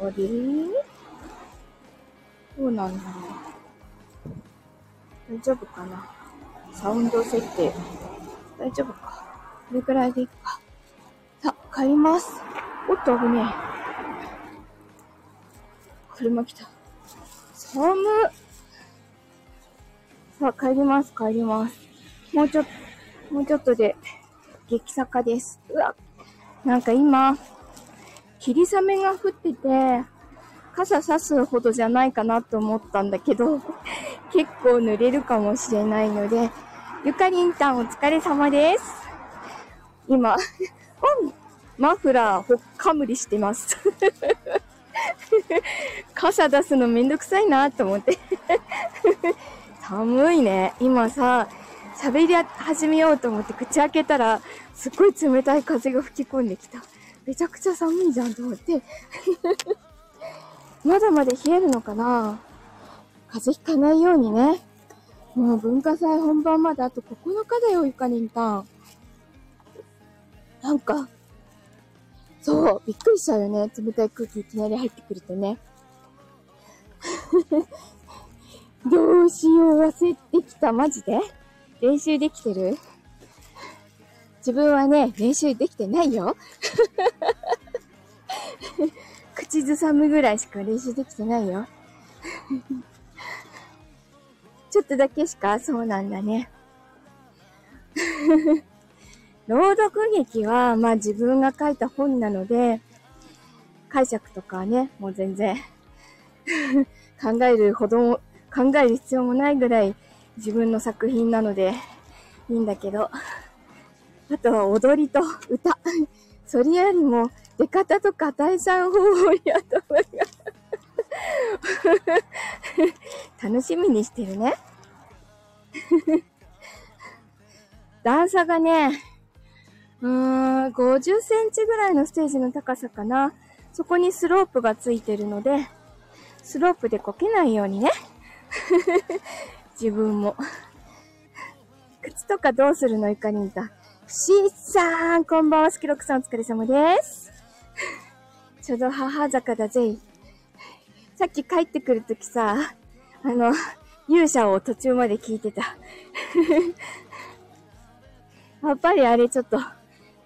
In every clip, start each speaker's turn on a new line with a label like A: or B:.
A: あれどうなんだろう。大丈夫かなサウンド設定。大丈夫か。これくらいでいいか。さあ、帰ります。おっと、危ねえ。車来た。寒さあ、帰ります、帰ります。もうちょっと、もうちょっとで、激坂です。うわ、なんか今、霧雨が降ってて、傘差すほどじゃないかなと思ったんだけど、結構濡れるかもしれないので、ゆかりんたんお疲れ様です。今、マフラーほっかむりしてます。傘出すのめんどくさいなと思って 寒いね。今さ、喋り始めようと思って口開けたら、すっごい冷たい風が吹き込んできた。めちゃくちゃ寒いじゃんと思って まだまだ冷えるのかな風邪ひかないようにね。もう文化祭本番まであと9日だよ、ゆかりんたん。なんか、そう、びっくりしちゃうよね。冷たい空気いきなり入ってくるとね。どうしよう、忘れてきた。マジで？練習できてる？自分はね、練習できてないよ。口ずさむぐらいしか練習できてないよ。ちょっとだけしかそうなんだね。朗読劇は、まあ自分が書いた本なので、解釈とかね、もう全然考えるほど、考える必要もないぐらい自分の作品なのでいいんだけど、あとは踊りと歌。それよりも出方とか退散方法やと思い楽しみにしてるね。段差がね、うーん、50センチぐらいのステージの高さかな。そこにスロープがついてるので、スロープでこけないようにね。自分も。靴とかどうするのいかにいた。しーさん、こんばんは、スキロクさんお疲れ様です。ちょうど母坂だぜ。さっき帰ってくるときさ、あの、勇者を途中まで聞いてた。やっぱりあれちょっと、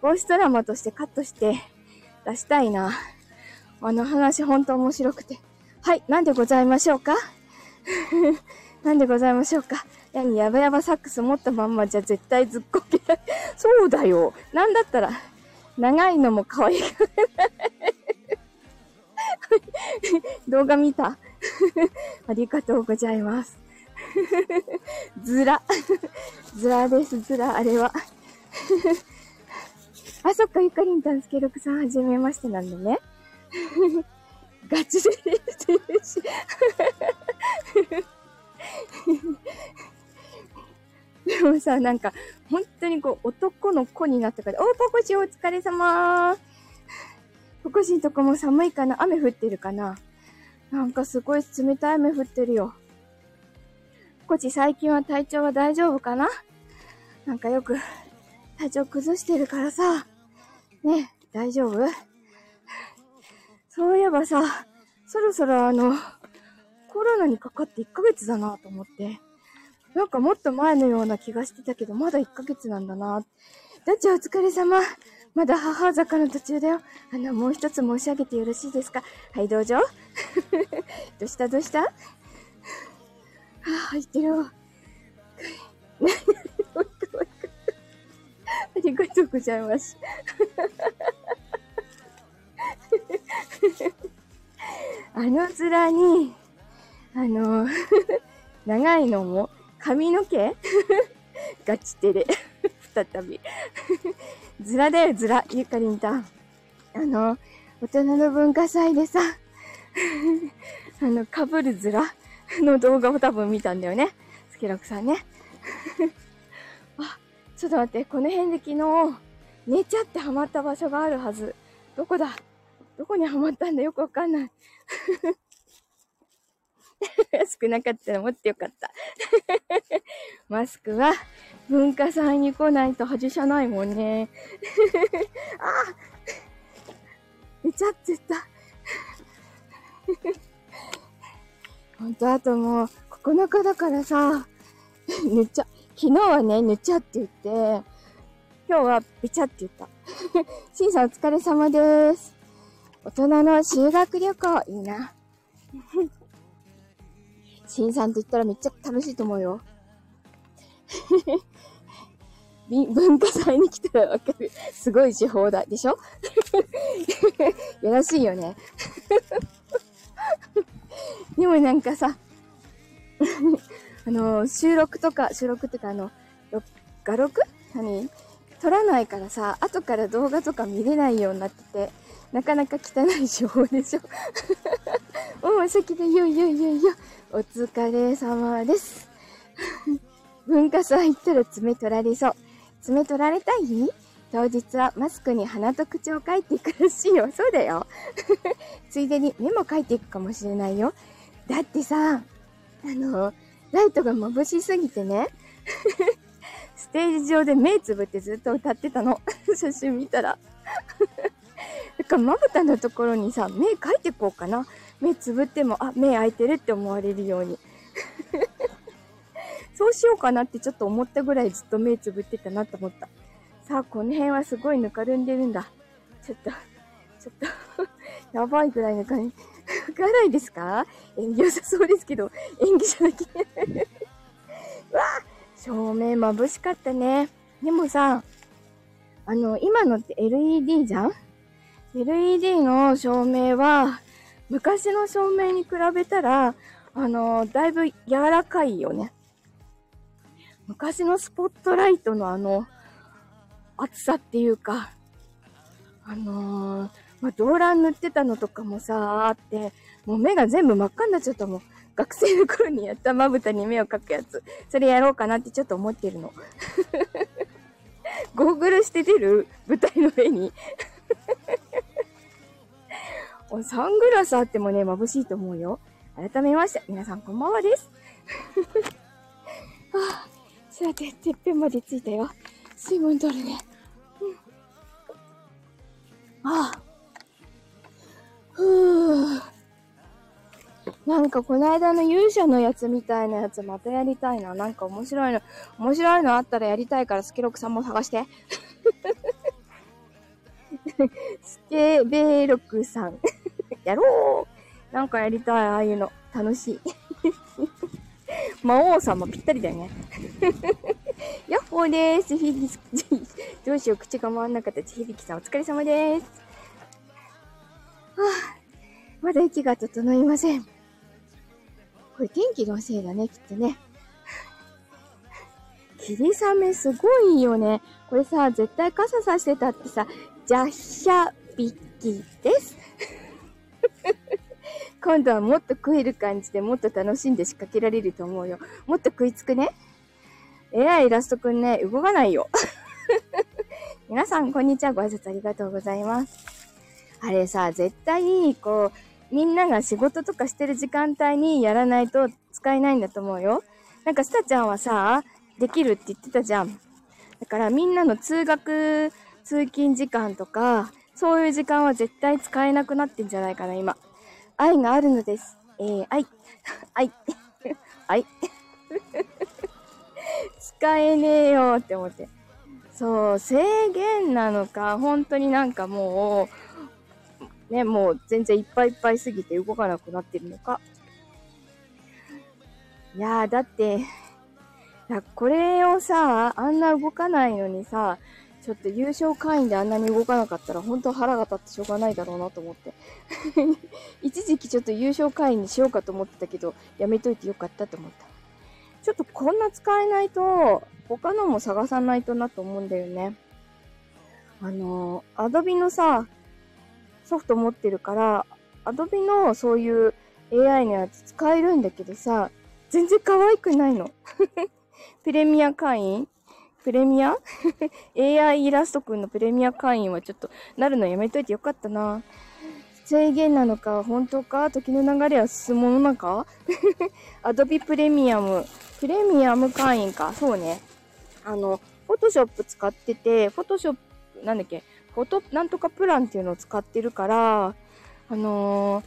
A: ボイスドラマとしてカットして出したいな。あの話ほんと面白くて。はい、なんでございましょうか？なんでございましょうか？何やばやばサックス持ったまんまじゃ絶対ずっこけない。そうだよ。なんだったら、長いのも可愛い。動画見た ありがとうございます。ずら。ずらです、ずら、あれは。あ、そっか、ゆかりんたんすけろくさん、はじめましてなんだね。ガチで練習し。でもさ、なんか、本当にこう、男の子になったから、おー、ポコシお疲れ様ポコシんとこも寒いかな雨降ってるかななんかすごい冷たい雨降ってるよ。ポコチ最近は体調は大丈夫かななんかよく体調崩してるからさ。ね、大丈夫？そういえばさ、そろそろあの、コロナにかかって1ヶ月だなと思って。なんかもっと前のような気がしてたけど、まだ1ヶ月なんだな。ダッチお疲れ様。まだ母坂の途中だよ。あの、もう一つ申し上げてよろしいですかはい、どうぞ。どうしたどうした？あ、入ってるわ。ありがとうございます。あの面に、あの、長いのも、髪の毛？ガチテレ。再び。ずらだよ、ずら。ゆかりんたん。あの、大人の文化祭でさ、あの、かぶるずらの動画を多分見たんだよね。スケロクさんね。あ、ちょっと待って、この辺で昨日、寝ちゃってハマった場所があるはず。どこだ？どこにハマったんだ？よくわかんない。少なかったら持ってよかった。マスクは文化祭に来ないと外さないもんね。あ出ちゃってた。ほんと、あともう、9日だからさ、塗っちゃ、昨日はね、塗っちゃって言って、今日はべちゃって言った。しんさんお疲れ様です。大人の修学旅行、いいな。しんさんと言ったらめっちゃ楽しいと思うよ。文化祭に来たらわかる。すごい手法だ。でしょ？やらしいよね。でもなんかさ、あの、収録とか、収録ってかあの、画録？何？撮らないからさ、後から動画とか見れないようになってて、なかなか汚い手法でしょ？もう先でよいよいよいよ。お疲れ様です。文化祭行ったら爪取られそう。爪取られたい？当日はマスクに鼻と口を書いていくらしいよ。そうだよ。ついでに目も書いていくかもしれないよ。だってさ、あの、ライトが眩しすぎてね、ステージ上で目つぶってずっと歌ってたの。写真見たら。だからまぶたのところにさ、目描いてこうかな。目つぶっても、あ、目開いてるって思われるように。そうしようかなってちょっと思ったぐらいずっと目つぶってたなと思った。さあ、この辺はすごいぬかるんでるんだ。ちょっと、ちょっと やばいぐらいぬかるん。かないですか？演技良さそうですけど、演技じゃなきゃ。わあ照明眩しかったね。でもさ、あの、今のって LED じゃん ?LED の照明は、昔の照明に比べたら、あの、だいぶ柔らかいよね。昔のスポットライトのあの、厚さっていうか、あのー、まあ、動乱塗ってたのとかもさ、あって、もう目が全部真っ赤になっちゃったもん。学生の頃にやったまぶたに目を描くやつ。それやろうかなってちょっと思ってるの。ゴーグルして出る舞台の上にサングラスあってもね、眩しいと思うよ。改めまして、皆さんこんばんはです。は あさて、てっぺんまで着いたよ。水分取るね。うん。ああ。ふぅ。なんかこの間の勇者のやつみたいなやつまたやりたいな。なんか面白いの、面白いのあったらやりたいからスケロクさんも探して。スケベロクさん。やろうなんかやりたい、ああいうの。楽しい。魔王様ぴったりだよね。やっほーです。ひび、どうしよう、口が回んなかったひびきさんお疲れ様です。はあ、まだ息が整いません。これ天気のせいだね、きっとね。霧雨すごいよね。これさ、絶対傘さしてたってさ、じゃっしゃびきです。今度はもっと食える感じでもっと楽しんで仕掛けられると思うよ。もっと食いつくね。えらいイラストくんね、動かないよ。皆さん、こんにちは。ご挨拶ありがとうございます。あれさ、絶対、こう、みんなが仕事とかしてる時間帯にやらないと使えないんだと思うよ。なんか、スタちゃんはさ、できるって言ってたじゃん。だからみんなの通学、通勤時間とか、そういう時間は絶対使えなくなってんじゃないかな、今。愛があるのです。えー、愛。愛。愛。使えねえよって思って。そう、制限なのか、本当になんかもう、ね、もう全然いっぱいいっぱいすぎて動かなくなってるのか。いや、だって、これをさ、あんな動かないのにさ、ちょっと優勝会員であんなに動かなかったら本当腹が立ってしょうがないだろうなと思って。一時期ちょっと優勝会員にしようかと思ってたけど、やめといてよかったと思った。ちょっとこんな使えないと、他のも探さないとなと思うんだよね。あの、アドビのさ、ソフト持ってるから、アドビのそういう AI のやつ使えるんだけどさ、全然可愛くないの。プレミア会員プレミア ?AI イラストくんのプレミア会員はちょっとなるのやめといてよかったな。制限なのか、本当か？時の流れは進むものなのかアドビプレミアム。プレミアム会員か？そうね。あの、フォトショップ使ってて、フォトショップ、なんだっけ、フォト、なんとかプランっていうのを使ってるから、あの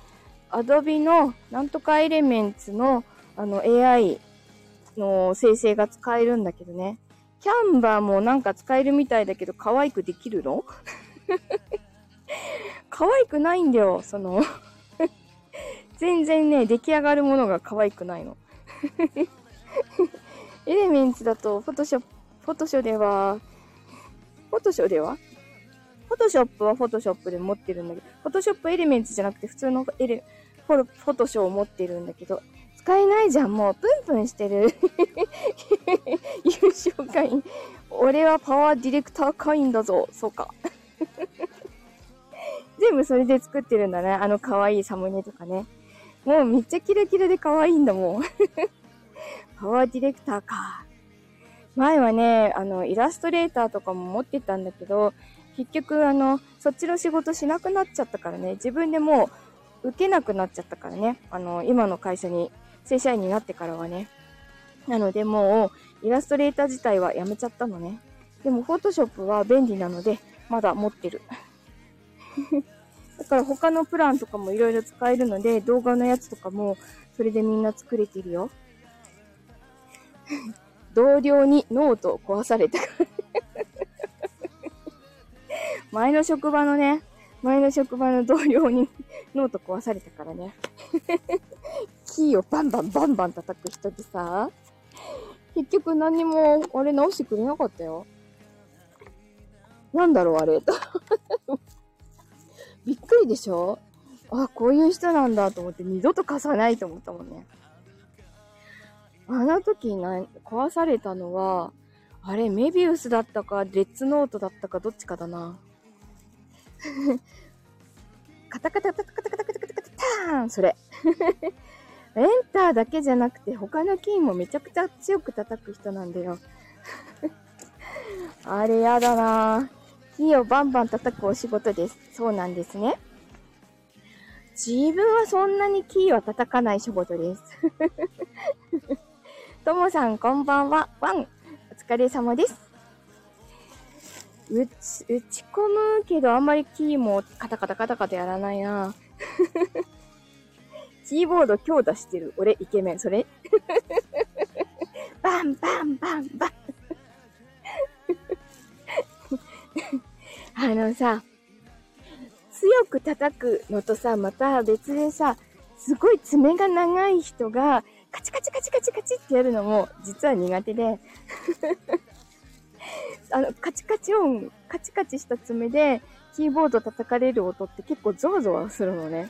A: ー、Adobe のなんとかエレメンツのあの AI の生成が使えるんだけどね。キャンバーもなんか使えるみたいだけど可愛くできるの？可愛くないんだよ、その。全然ね、出来上がるものが可愛くないの。エレメンツだと、フォトショップ、フォトショでは、フォトショでは？フォトショップはフォトショップで持ってるんだけど、フォトショップエレメンツじゃなくて普通のエレ、フォフォトショを持ってるんだけど、使えないじゃん、もう。プンプンしてる。有償会員。俺はパワーディレクター会員だぞ。そうか。全部それで作ってるんだね。あの可愛いサムネとかね。もうめっちゃキラキラで可愛いんだもん。パワーディレクターか。前はね、あの、イラストレーターとかも持ってたんだけど、結局、あの、そっちの仕事しなくなっちゃったからね、自分でもう受けなくなっちゃったからね、あの、今の会社に正社員になってからはね。なのでもう、イラストレーター自体はやめちゃったのね。でも、フォトショップは便利なので、まだ持ってる。だから他のプランとかもいろいろ使えるので、動画のやつとかも、それでみんな作れてるよ。同僚にノートを壊された 前の職場のね、前の職場の同僚にノート壊されたからね。キーをバンバンバンバン叩く人でさ、結局何もあれ直してくれなかったよ。なんだろうあれ。びっくりでしょ？あ、こういう人なんだと思って二度と貸さないと思ったもんね。あの時な、壊されたのは、あれ、メビウスだったか、レッツノートだったか、どっちかだな。カタカタカタカタカタカタカタカタターンそれ。エンターだけじゃなくて、他のキーもめちゃくちゃ強く叩く人なんだよ。あれやだなキーをバンバン叩くお仕事です。そうなんですね。自分はそんなにキーは叩かない仕事です。ともさん、こんばんは。ワン。お疲れ様です。打ち、打ち込むけど、あんまりキーもカタカタカタカタやらないな。キーボード強打してる。俺、イケメン。それ？バンバンバンバン あのさ、強く叩くのとさ、また別でさ、すごい爪が長い人が、カチカチカチカチカチってやるのも、実は苦手で あの、カチカチ音、カチカチした爪で、キーボード叩かれる音って結構ゾワゾワするのね。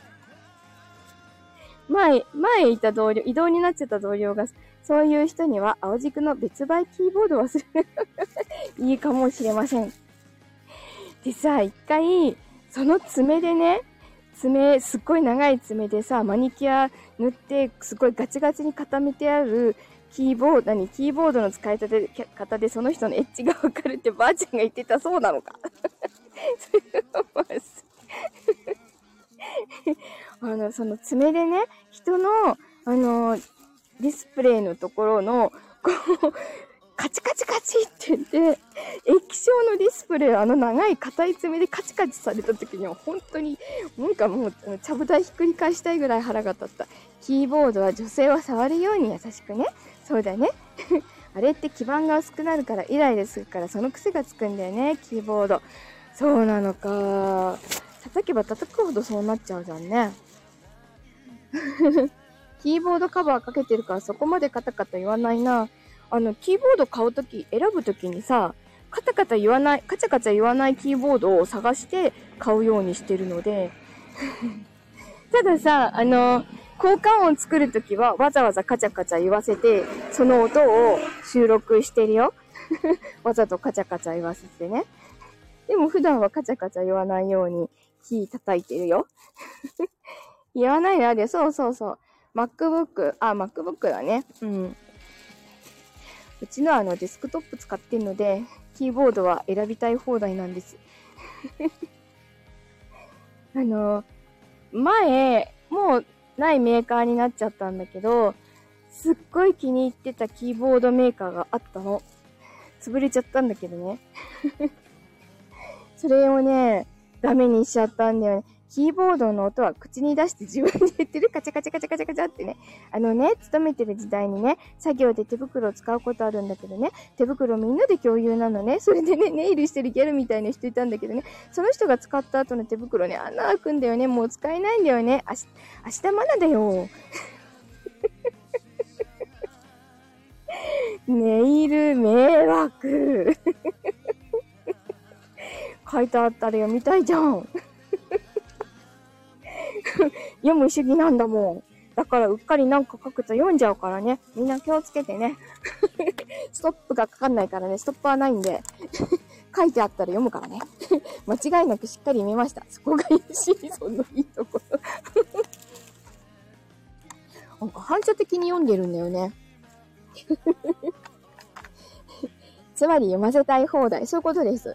A: 前、前いた同僚、移動になっちゃった同僚が、そういう人には青軸の別売キーボードをする いいかもしれません。でさ、一回、その爪でね、爪、すっごい長い爪でさ、マニキュア塗って、すごいガチガチに固めてあるキーボードに、キーボードの使い方でその人のエッジがわかるってばあちゃんが言ってたそうなのか。あの、その爪でね、人の、あの、ディスプレイのところの、こう、カチカチカチって言って、液晶のディスプレイあの長い硬い爪でカチカチされた時には本当に、なんかもう、ちゃぶ台ひっくり返したいぐらい腹が立った。キーボードは女性は触るように優しくね。そうだね。あれって基盤が薄くなるからイライラするからその癖がつくんだよね、キーボード。そうなのか。叩けば叩くほどそうなっちゃうじゃんね。キーボードカバーかけてるからそこまでカタカタ言わないな。あの、キーボード買うとき、選ぶときにさ、カタカタ言わない、カチャカチャ言わないキーボードを探して買うようにしてるので、たださ、あの、効果音作るときはわざわざカチャカチャ言わせて、その音を収録してるよ。わざとカチャカチャ言わせてね。でも普段はカチャカチャ言わないようにキー叩いてるよ。言わないなで、そうそうそう。MacBook、あ、MacBook だね。うん。うちのあのデスクトップ使ってんので、キーボードは選びたい放題なんです。あの、前、もうないメーカーになっちゃったんだけど、すっごい気に入ってたキーボードメーカーがあったの。潰れちゃったんだけどね。それをね、ダメにしちゃったんだよね。キーボードの音は口に出して自分で言ってるカチャカチャカチャカチャカチャってね。あのね、勤めてる時代にね、作業で手袋を使うことあるんだけどね、手袋みんなで共有なのね。それでね、ネイルしてるギャルみたいな人いたんだけどね、その人が使った後の手袋ね、穴開くんだよね。もう使えないんだよね。あし、明日まだだよ。ネイル迷惑。書いてあったら読みたいじゃん。読む主義なんだもん。だからうっかりなんか書くと読んじゃうからね。みんな気をつけてね。ストップがかかんないからね。ストップはないんで。書いてあったら読むからね。間違いなくしっかり読みました。そこがいいし、そのいいところ。なんか反射的に読んでるんだよね。つまり読ませたい放題。そういうことです。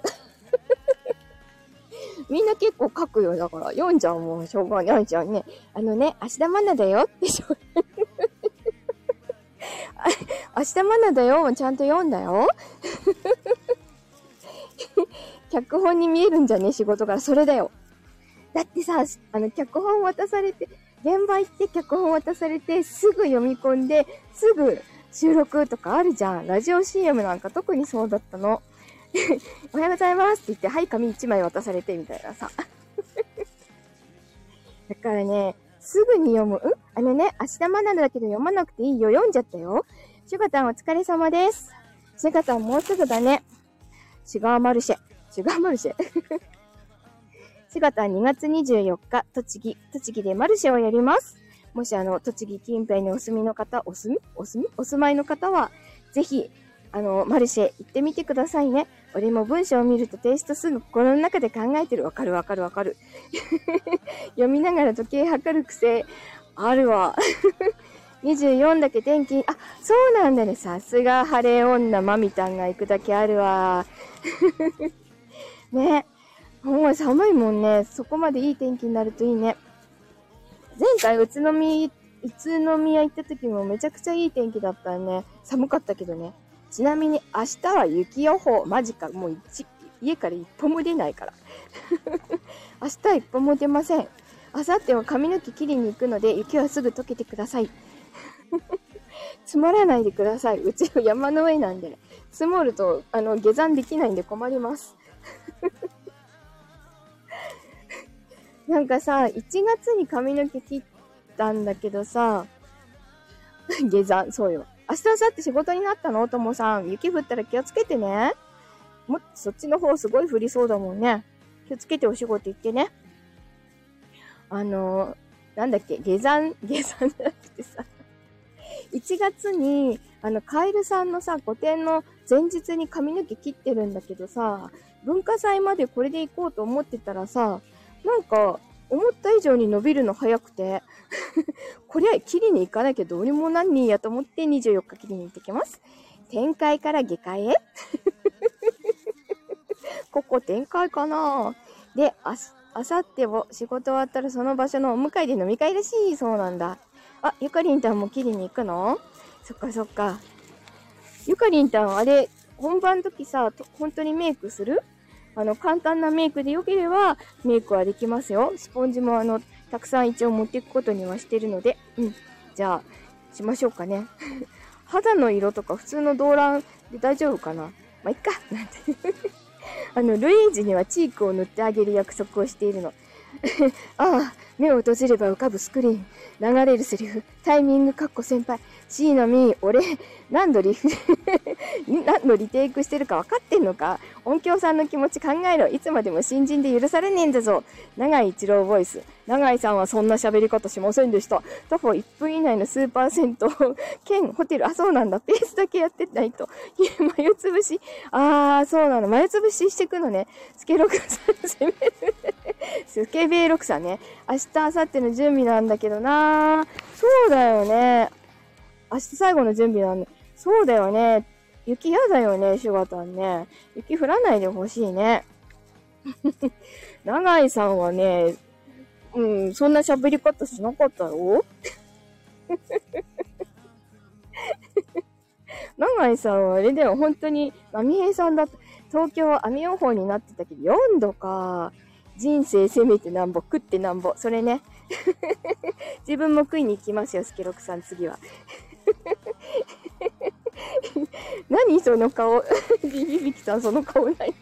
A: みんな結構書くよ。だから、読んじゃうもん。しょうがないじゃんね。あのね、明日まだだよってしょ。明日まだだよ。ちゃんと読んだよ。脚本に見えるんじゃね仕事から。それだよ。だってさ、あの、脚本渡されて、現場行って脚本渡されて、すぐ読み込んで、すぐ収録とかあるじゃん。ラジオ CM なんか特にそうだったの。おはようございますって言って、はい、紙1枚渡されて、みたいなさ。だからね、すぐに読む。ん？あのね、明日学んだだけど読まなくていいよ。読んじゃったよ。シュガタンお疲れ様です。シュガタンもうすぐだね。シュガーマルシェ。シュガーマルシェ。シュガタン2月24日、栃木、栃木でマルシェをやります。もしあの、栃木近辺にお住みの方、お住み？お住み？お住まいの方は、ぜひ、あの、マルシェ行ってみてくださいね。俺も文章を見るとテイストすぐ心の中で考えてる。わかるわかるわかる。読みながら時計測る癖、あるわ。24だけ天気、あ、そうなんだね。さすが晴れ女マミタンが行くだけあるわ。ね。もう寒いもんね。そこまでいい天気になるといいね。前回宇都宮、宇都宮行った時もめちゃくちゃいい天気だったね。寒かったけどね。ちなみに明日は雪予報。マジか。もう家から一歩も出ないから。明日は一歩も出ません。明後日は髪の毛切りに行くので、雪はすぐ溶けてください。積もらないでください。うちの山の上なんで、ね、積もると、あの、下山できないんで困ります。なんかさ、1月に髪の毛切ったんだけどさ、下山、そうよ。明日、明後日仕事になったの？ともさん。雪降ったら気をつけてね。もっとそっちの方すごい降りそうだもんね。気をつけてお仕事行ってね。あのー、なんだっけ、下山、下山じゃなくてさ、1月に、あの、カエルさんのさ、個展の前日に髪の毛切ってるんだけどさ、文化祭までこれで行こうと思ってたらさ、なんか、思った以上に伸びるの早くて こりゃ切りに行かなきゃどうにもなんねえやと思って24日切りに行ってきます。展開から下界へ ここ展開かなで、あ、あさっても仕事終わったらその場所のお迎えで飲み会らしい。そうなんだ。あ、ゆかりんたんも切りに行くの？そっかそっか。ゆかりんたん、あれ、本番時さ、本当にメイクする？あの、簡単なメイクで良ければ、メイクはできますよ。スポンジもあの、たくさん一応持っていくことにはしてるので、うん。じゃあ、しましょうかね。肌の色とか普通の動乱で大丈夫かな？まあ、いっかなんて あの、ルイージにはチークを塗ってあげる約束をしているの。ああ、目を閉じれば浮かぶスクリーン。流れるセリフ。タイミング、かっこ先輩。C のみ、俺、何度リフ、何度リテイクしてるか分かってんのか？音響さんの気持ち考えろ。いつまでも新人で許されねえんだぞ。長井一郎ボイス。長井さんはそんな喋り方しませんでした。徒歩1分以内のスーパー銭湯、兼ホテル。あ、そうなんだ。ペースだけやってないと。いや、眉つぶし。あー、そうなの。眉つぶししてくのね。スケロクさん攻める。スケベロクさんね。明日、明後日の準備なんだけどなそうだよね。明日最後の準備なんで。そうだよね。雪嫌だよね、シュガタンね。雪降らないでほしいね。長井さんはね、うん、そんな喋り方しなかったろ？長井さんはあれだよ、本当に、波平さんだと、東京は雨予報になってたけど、4度か。人生攻めてなんぼ、食ってなんぼ。それね。自分も食いに行きますよ、スケロクさん、次は。何その顔？ビビビキさん、その顔何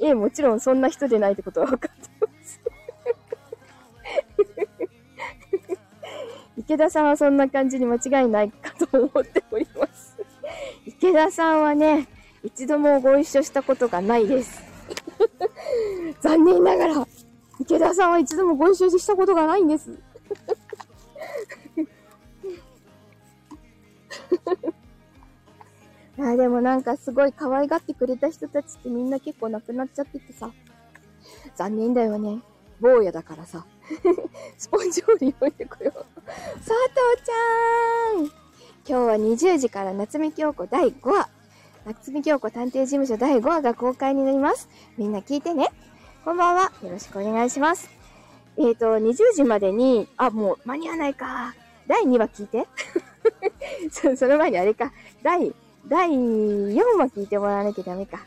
A: ええ、もちろんそんな人でないってことは分かってます。池田さんはそんな感じに間違いないかと思っております。池田さんはね、一度もご一緒したことがないです。残念ながら、池田さんは一度もご一緒したことがないんです。あでもなんかすごい可愛がってくれた人たちってみんな結構亡くなっちゃっててさ。残念だよね。坊やだからさ。スポンジボール読んでこよう。佐藤ちゃん今日は20時から夏目京子第5話。夏目京子探偵事務所第5話が公開になります。みんな聞いてね。こんばんは。よろしくお願いします。えっ、ー、と、20時までに、あ、もう間に合わないか。第2話聞いて。そその前にあれか。第、第4話聞いてもらわなきゃダメか。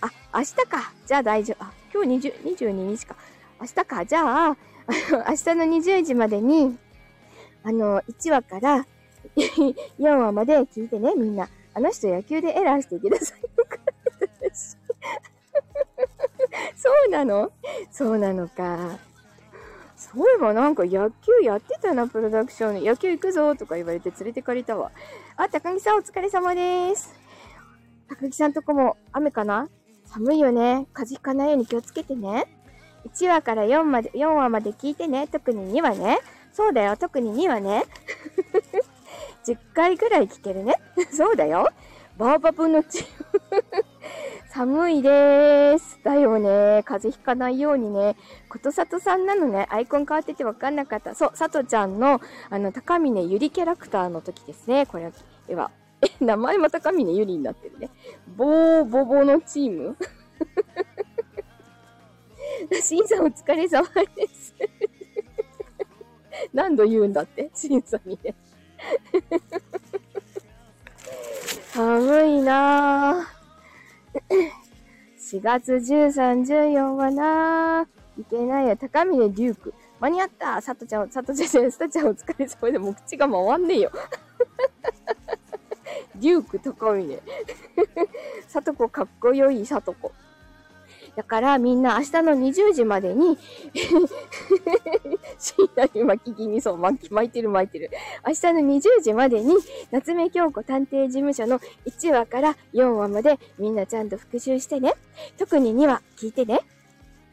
A: あ、明日か。じゃあ大丈夫。あ、今日20、22日か。明日か。じゃあ、明日の20時までに、あの、1話から 4話まで聞いてね、みんな。あの人野球でエラーしてください。そうなのそうなのか。そういえばなんか野球やってたな、プロダクション。野球行くぞとか言われて連れてかれたわ。あ、高木さんお疲れ様です。高木さんとこも雨かな？寒いよね。風邪ひかないように気をつけてね。1話から4まで、4話まで聞いてね。特に2話ね。そうだよ。特に2話ね。10回ぐらい聞けるね。そうだよ。バーバブのチ寒いです。だよね。風邪ひかないようにね。ことさとさんなのね。アイコン変わっててわかんなかった。そう、さとちゃんの、あの、高峰ゆりキャラクターの時ですね。これは。え、名前も高峰ゆりになってるね。ボーボボのチーム？しんさんお疲れ様です 何度言うんだって？しんさんにね寒いなぁ。4月13、14はなぁ。いけないや。高峰デューク。間に合ったさとちゃん、さとちゃん、スタちゃんお疲れ様でもう口が回んねえよ。デューク高峰。さとこかっこよいさとこ。だからみんな明日の20時までに 深夜に巻き気味そう、巻き巻いてる巻いてる。明日の20時までに、夏目京子探偵事務所の1話から4話までみんなちゃんと復習してね。特に2話聞いてね。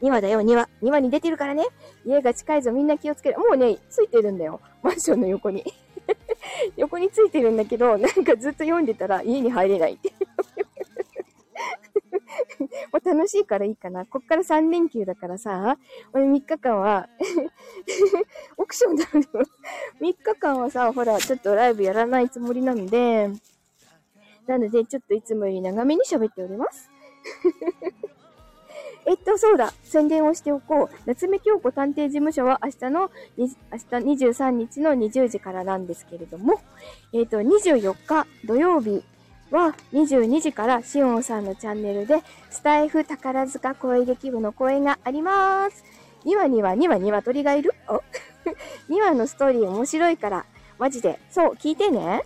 A: 2話だよ、2話。2話に出てるからね。家が近いぞ、みんな気をつける。もうね、ついてるんだよ。マンションの横に。横についてるんだけど、なんかずっと読んでたら家に入れないって。もう楽しいからいいかな。こっから3連休だからさ、俺3日間は オークションだよ。3日間はさ、ほら、ちょっとライブやらないつもりなので、なので、ちょっといつもより長めに喋っております。えっと、そうだ。宣伝をしておこう。夏目京子探偵事務所は明日の、明日23日の20時からなんですけれども、えっと、24日土曜日は22時からしおんさんのチャンネルでスタイフ宝塚声劇部の声があります。2話には2話鶏がいる？お ?2 話のストーリー面白いから、マジで。そう、聞いてね。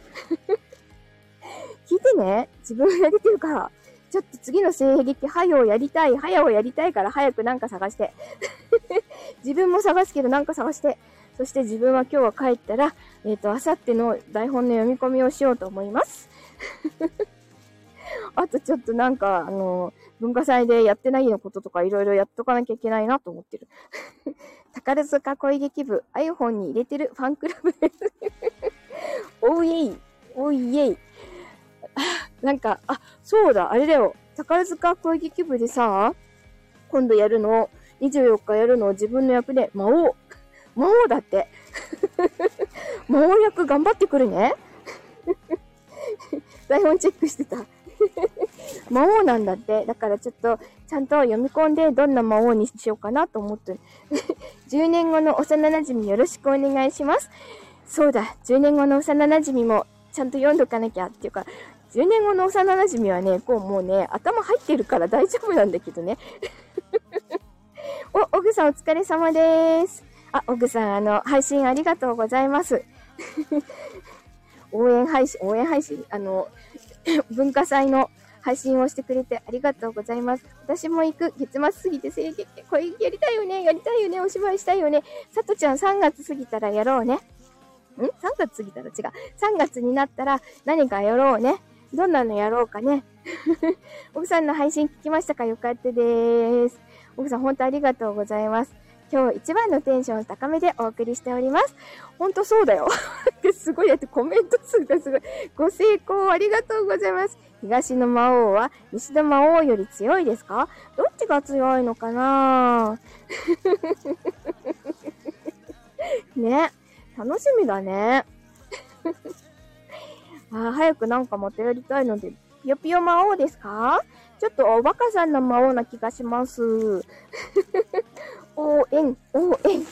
A: 聞いてね。自分が出てるから。ちょっと次の声劇、はよやりたい、はやをやりたいから早くなんか探して。自分も探すけどなんか探して。そして自分は今日は帰ったら、えっ、ー、と、あさっての台本の読み込みをしようと思います。あとちょっとなんか、あの、文化祭でやってないのこととかいろいろやっとかなきゃいけないなと思ってる。宝塚恋劇部 iPhone に入れてるファンクラブです。おいえい、おいえい。なんか、あ、そうだ、あれだよ。宝塚恋劇部でさ、今度やるの、24日やるのを自分の役で魔王。魔王だって。魔王役頑張ってくるね。台本チェックしてた。魔王なんだって。だからちょっと、ちゃんと読み込んで、どんな魔王にしようかなと思って。10年後の幼馴染よろしくお願いします。そうだ、10年後の幼馴染も、ちゃんと読んどかなきゃっていうか、10年後の幼馴染はね、こうもうね、頭入ってるから大丈夫なんだけどね。お、オグさんお疲れ様です。あ、オグさん、あの、配信ありがとうございます。応援配信、応援配信、あの、文化祭の配信をしてくれてありがとうございます。私も行く。月末過ぎて制限、これやりたいよねやりたいよねお芝居したいよねさとちゃん3月過ぎたらやろうね。ん ?3 月過ぎたら？違う。3月になったら何かやろうね。どんなのやろうかね。奥さんの配信聞きましたか？よかったです。奥さん本当ありがとうございます。今日一番のテンション高めでお送りしております。ほんとそうだよ。すごい、だってコメント数がすごい。ご成功ありがとうございます。東の魔王は西の魔王より強いですか？どっちが強いのかな？ね。楽しみだね。あ早くなんかまたやりたいので、ぴよぴよ魔王ですか？ちょっとおバカさんの魔王な気がします。応援、応援。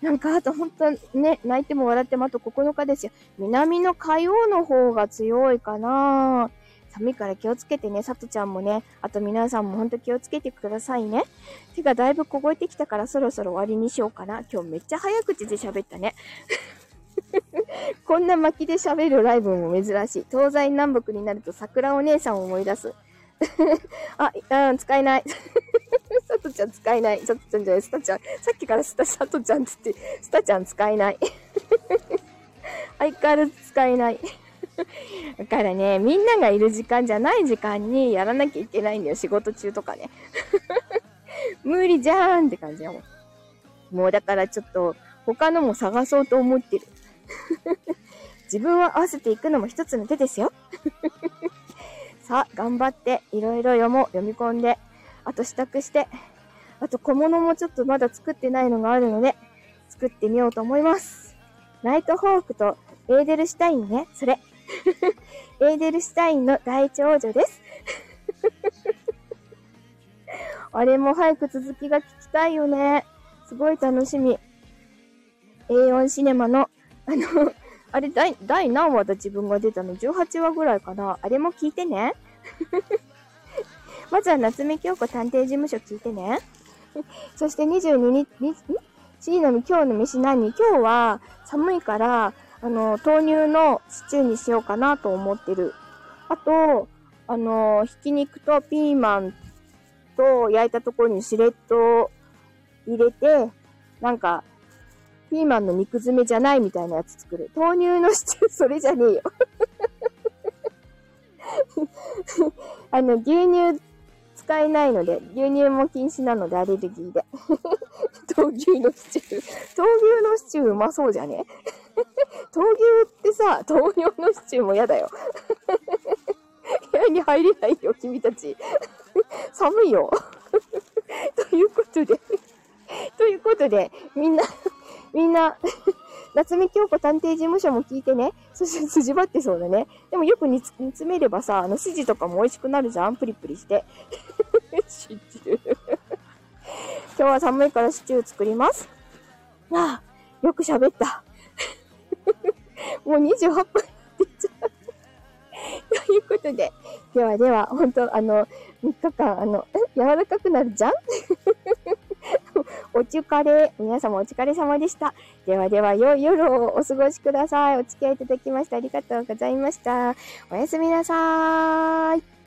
A: なんか、あと本当ね、泣いても笑ってもあと9日ですよ。南の海洋の方が強いかな寒いから気をつけてね、さとちゃんもね、あと皆さんもほんと気をつけてくださいね。手がだいぶ凍えてきたからそろそろ終わりにしようかな。今日めっちゃ早口で喋ったね。こんな巻きで喋るライブも珍しい。東西南北になると桜お姉さんを思い出す。あ、うん、使えない。さとちゃん使えない。さとちゃんじゃない、スタちゃん。さっきからスタ、さとちゃんって言って、スタちゃん使えない。相変わらず使えない。だからね、みんながいる時間じゃない時間にやらなきゃいけないんだよ。仕事中とかね。無理じゃーんって感じやもん。もうだからちょっと、他のも探そうと思ってる。自分を合わせていくのも一つの手ですよ。さあ、頑張って、いろいろ読もう、読み込んで、あと支度して、あと小物もちょっとまだ作ってないのがあるので、作ってみようと思います。ナイトホークとエーデルシュタインね、それ。エーデルシュタインの大長女です。あれも早く続きが聞きたいよね。すごい楽しみ。A4 シネマの、あの、あれ、第、第何話だ自分が出たの ?18 話ぐらいかなあれも聞いてね。まずは夏目京子探偵事務所聞いてね。そして22日、次の今日の飯何？今日は寒いから、あの、豆乳のシチューにしようかなと思ってる。あと、あの、ひき肉とピーマンと焼いたところにシレット入れて、なんか、ピーマンの肉詰めじゃないみたいなやつ作る。豆乳のシチュー、それじゃねえよ。あの、牛乳使えないので、牛乳も禁止なので、アレルギーで。豆乳のシチュー。豆乳のシチューうまそうじゃね？豆乳ってさ、豆乳のシチューも嫌だよ。部屋に入れないよ、君たち。寒いよ。ということでということで、みんなみんな夏目京子探偵事務所も聞いてね。そして筋張ってそうだね。でもよく煮詰めればさ、あの筋とかも美味しくなるじゃんプリプリして。シチュー今日は寒いからシチュー作ります。ああ、よく喋った。もう28分って言っちゃう。ということで、ではでは、本当あの、3日間、あの、柔らかくなるじゃん？お疲れ、皆様お疲れ様でした。ではでは、良い夜をお過ごしください。お付き合いいただきましてありがとうございました。おやすみなさーい。